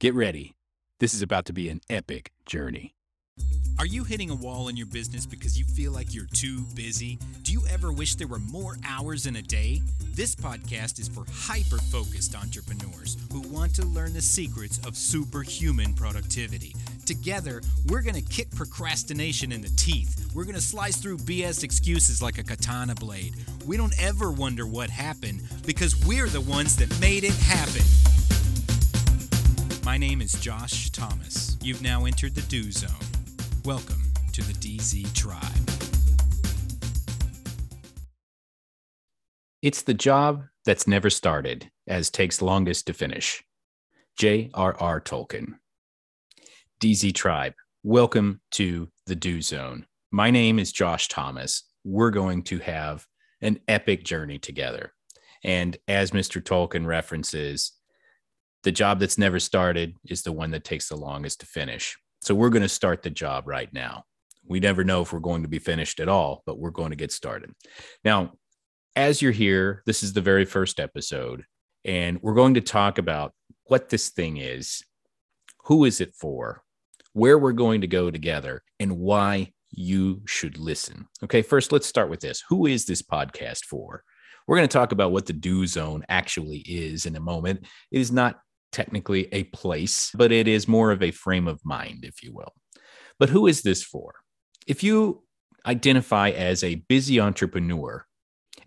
Get ready. This is about to be an epic journey. Are you hitting a wall in your business because you feel like you're too busy? Do you ever wish there were more hours in a day? This podcast is for hyper focused entrepreneurs who want to learn the secrets of superhuman productivity. Together, we're going to kick procrastination in the teeth. We're going to slice through BS excuses like a katana blade. We don't ever wonder what happened because we're the ones that made it happen. My name is Josh Thomas. You've now entered the Do Zone. Welcome to the DZ Tribe. It's the job that's never started, as takes longest to finish. J.R.R. Tolkien. DZ Tribe, welcome to the Do Zone. My name is Josh Thomas. We're going to have an epic journey together. And as Mr. Tolkien references, the job that's never started is the one that takes the longest to finish. So we're going to start the job right now. We never know if we're going to be finished at all, but we're going to get started. Now, as you're here, this is the very first episode, and we're going to talk about what this thing is, who is it for, where we're going to go together, and why you should listen. Okay, first, let's start with this. Who is this podcast for? We're going to talk about what the do zone actually is in a moment. It is not technically a place, but it is more of a frame of mind, if you will. But who is this for? If you identify as a busy entrepreneur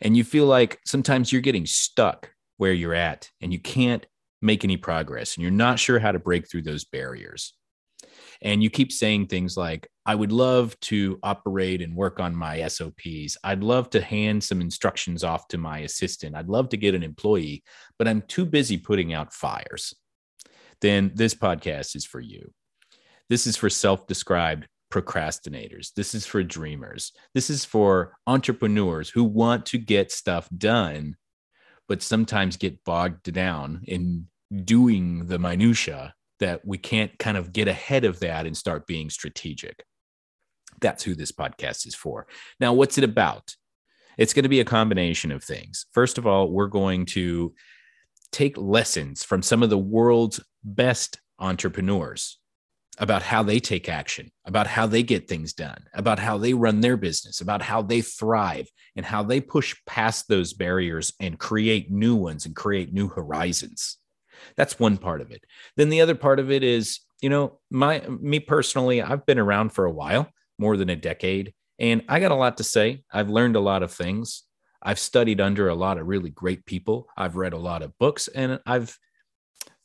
and you feel like sometimes you're getting stuck where you're at and you can't make any progress and you're not sure how to break through those barriers, and you keep saying things like, I would love to operate and work on my SOPs. I'd love to hand some instructions off to my assistant. I'd love to get an employee, but I'm too busy putting out fires. Then this podcast is for you. This is for self described procrastinators. This is for dreamers. This is for entrepreneurs who want to get stuff done, but sometimes get bogged down in doing the minutia that we can't kind of get ahead of that and start being strategic. That's who this podcast is for. Now, what's it about? It's going to be a combination of things. First of all, we're going to take lessons from some of the world's best entrepreneurs about how they take action, about how they get things done, about how they run their business, about how they thrive, and how they push past those barriers and create new ones and create new horizons. That's one part of it. Then the other part of it is, you know, my me personally, I've been around for a while, more than a decade, and I got a lot to say. I've learned a lot of things. I've studied under a lot of really great people. I've read a lot of books and I've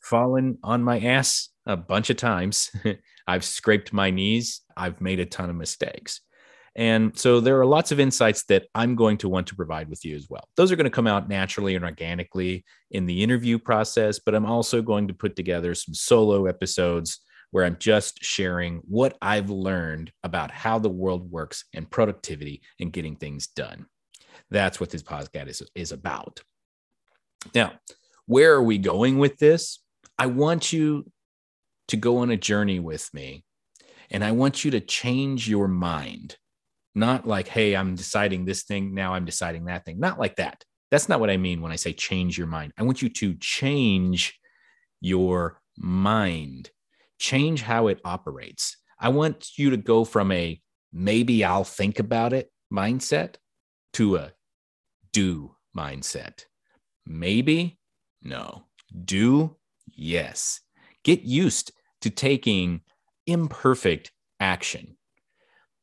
fallen on my ass a bunch of times. I've scraped my knees. I've made a ton of mistakes. And so there are lots of insights that I'm going to want to provide with you as well. Those are going to come out naturally and organically in the interview process, but I'm also going to put together some solo episodes where I'm just sharing what I've learned about how the world works and productivity and getting things done. That's what this podcast is, is about. Now, where are we going with this? I want you to go on a journey with me and I want you to change your mind not like, hey, I'm deciding this thing. Now I'm deciding that thing. Not like that. That's not what I mean when I say change your mind. I want you to change your mind, change how it operates. I want you to go from a maybe I'll think about it mindset to a do mindset. Maybe, no. Do, yes. Get used to taking imperfect action.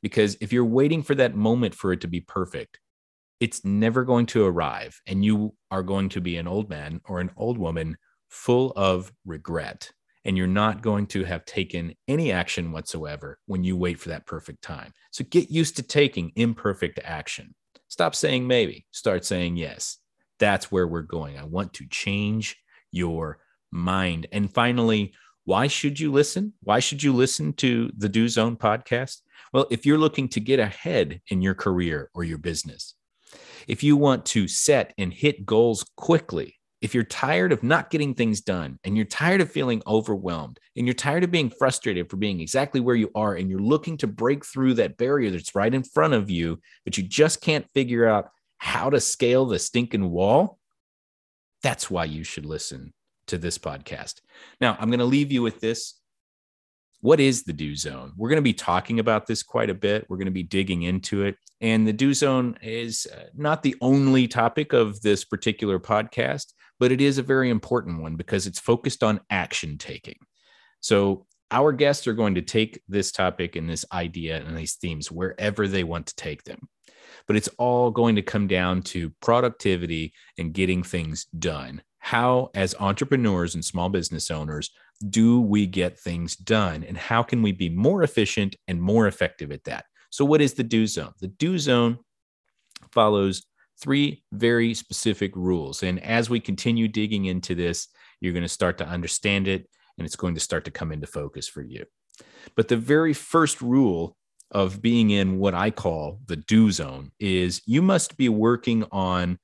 Because if you're waiting for that moment for it to be perfect, it's never going to arrive. And you are going to be an old man or an old woman full of regret. And you're not going to have taken any action whatsoever when you wait for that perfect time. So get used to taking imperfect action. Stop saying maybe, start saying yes. That's where we're going. I want to change your mind. And finally, why should you listen? Why should you listen to the Do Zone podcast? Well, if you're looking to get ahead in your career or your business, if you want to set and hit goals quickly, if you're tired of not getting things done and you're tired of feeling overwhelmed and you're tired of being frustrated for being exactly where you are and you're looking to break through that barrier that's right in front of you, but you just can't figure out how to scale the stinking wall, that's why you should listen to this podcast. Now, I'm going to leave you with this. What is the do zone? We're going to be talking about this quite a bit. We're going to be digging into it. And the do zone is uh, not the only topic of this particular podcast, but it is a very important one because it's focused on action taking. So, our guests are going to take this topic and this idea and these themes wherever they want to take them. But it's all going to come down to productivity and getting things done. How, as entrepreneurs and small business owners, do we get things done? And how can we be more efficient and more effective at that? So, what is the do zone? The do zone follows three very specific rules. And as we continue digging into this, you're going to start to understand it and it's going to start to come into focus for you. But the very first rule of being in what I call the do zone is you must be working on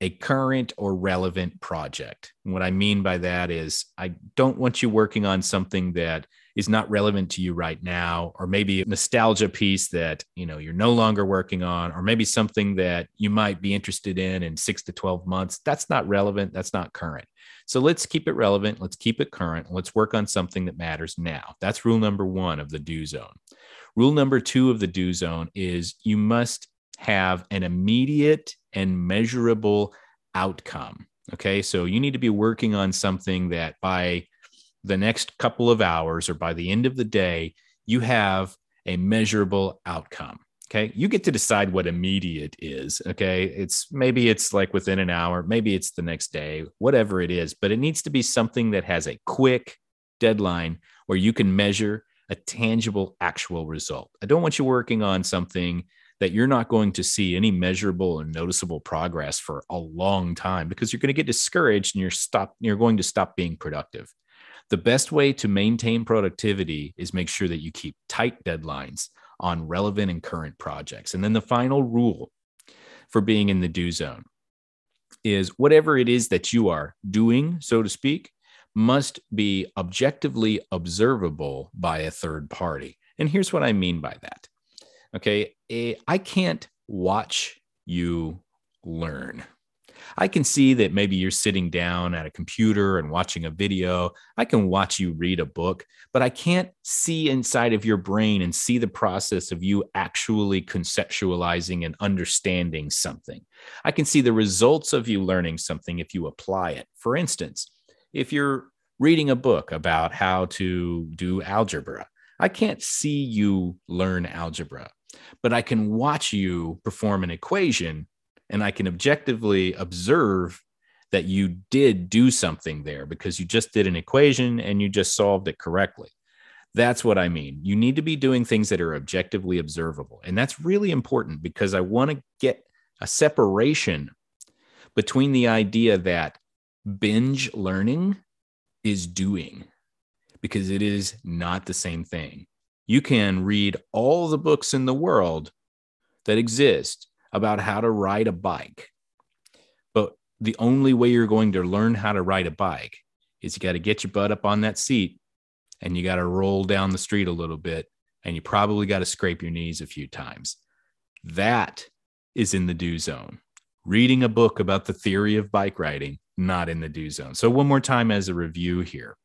a current or relevant project. And what I mean by that is I don't want you working on something that is not relevant to you right now or maybe a nostalgia piece that you know you're no longer working on or maybe something that you might be interested in in 6 to 12 months. That's not relevant that's not current. So let's keep it relevant let's keep it current let's work on something that matters now. That's rule number 1 of the do zone. Rule number 2 of the do zone is you must have an immediate and measurable outcome okay so you need to be working on something that by the next couple of hours or by the end of the day, you have a measurable outcome. Okay. You get to decide what immediate is. Okay. It's maybe it's like within an hour, maybe it's the next day, whatever it is, but it needs to be something that has a quick deadline where you can measure a tangible, actual result. I don't want you working on something that you're not going to see any measurable and noticeable progress for a long time because you're going to get discouraged and you're stop you're going to stop being productive. The best way to maintain productivity is make sure that you keep tight deadlines on relevant and current projects. And then the final rule for being in the do zone is whatever it is that you are doing, so to speak, must be objectively observable by a third party. And here's what I mean by that. Okay. Eh, I can't watch you learn. I can see that maybe you're sitting down at a computer and watching a video. I can watch you read a book, but I can't see inside of your brain and see the process of you actually conceptualizing and understanding something. I can see the results of you learning something if you apply it. For instance, if you're reading a book about how to do algebra, I can't see you learn algebra, but I can watch you perform an equation and I can objectively observe that you did do something there because you just did an equation and you just solved it correctly. That's what I mean. You need to be doing things that are objectively observable. And that's really important because I want to get a separation between the idea that binge learning is doing because it is not the same thing. You can read all the books in the world that exist about how to ride a bike. But the only way you're going to learn how to ride a bike is you got to get your butt up on that seat and you got to roll down the street a little bit and you probably got to scrape your knees a few times. That is in the do zone. Reading a book about the theory of bike riding, not in the do zone. So, one more time as a review here.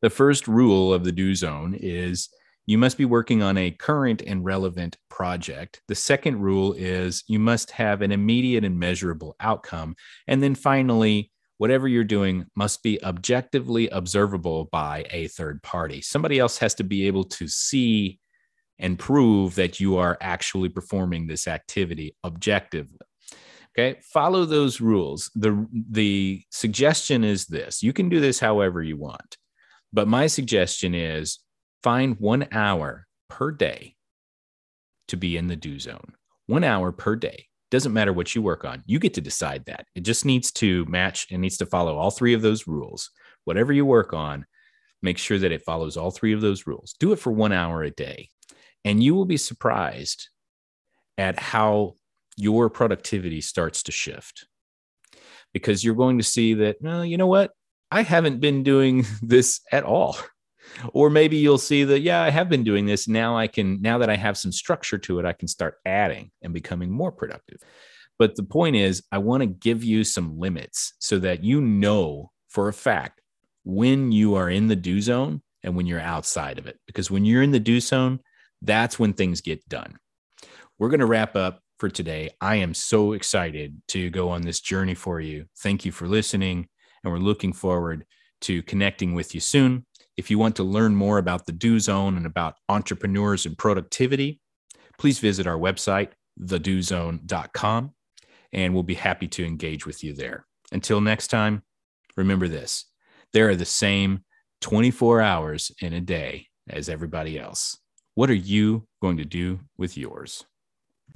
The first rule of the do zone is you must be working on a current and relevant project. The second rule is you must have an immediate and measurable outcome. And then finally, whatever you're doing must be objectively observable by a third party. Somebody else has to be able to see and prove that you are actually performing this activity objectively. Okay, follow those rules. The, the suggestion is this you can do this however you want, but my suggestion is Find one hour per day to be in the do zone. One hour per day. Doesn't matter what you work on. You get to decide that. It just needs to match and needs to follow all three of those rules. Whatever you work on, make sure that it follows all three of those rules. Do it for one hour a day. And you will be surprised at how your productivity starts to shift because you're going to see that, well, you know what? I haven't been doing this at all or maybe you'll see that yeah i have been doing this now i can now that i have some structure to it i can start adding and becoming more productive but the point is i want to give you some limits so that you know for a fact when you are in the do zone and when you're outside of it. Because when you're in the do zone, that's when things get done. We're going to wrap up for today. I am so excited to go on this journey for you. Thank you for listening. And we're looking forward to connecting with you soon. If you want to learn more about the Do Zone and about entrepreneurs and productivity, please visit our website, thedozone.com, and we'll be happy to engage with you there. Until next time, remember this there are the same 24 hours in a day as everybody else. What are you going to do with yours?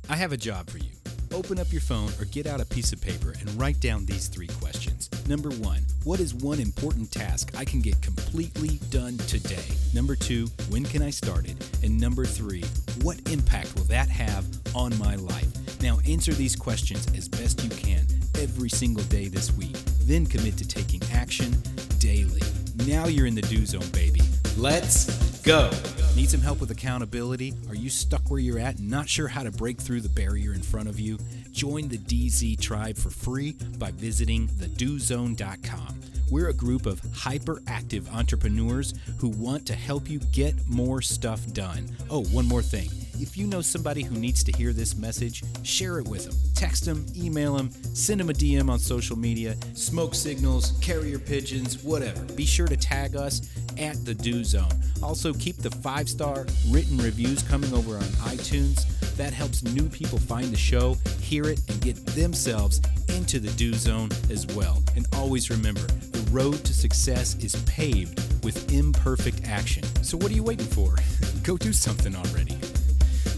I have a job for you. Open up your phone or get out a piece of paper and write down these three questions. Number one, what is one important task I can get completely done today? Number two, when can I start it? And number three, what impact will that have on my life? Now answer these questions as best you can every single day this week. Then commit to taking action daily. Now you're in the do zone, baby. Let's go. Need some help with accountability? Are you stuck where you're at and not sure how to break through the barrier in front of you? Join the DZ tribe for free by visiting thedozone.com. We're a group of hyperactive entrepreneurs who want to help you get more stuff done. Oh, one more thing. If you know somebody who needs to hear this message, share it with them. Text them, email them, send them a DM on social media, smoke signals, carrier pigeons, whatever. Be sure to tag us at the Do Zone. Also, keep the five star written reviews coming over on iTunes. That helps new people find the show, hear it, and get themselves into the Do Zone as well. And always remember the road to success is paved with imperfect action. So, what are you waiting for? Go do something already.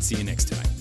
See you next time.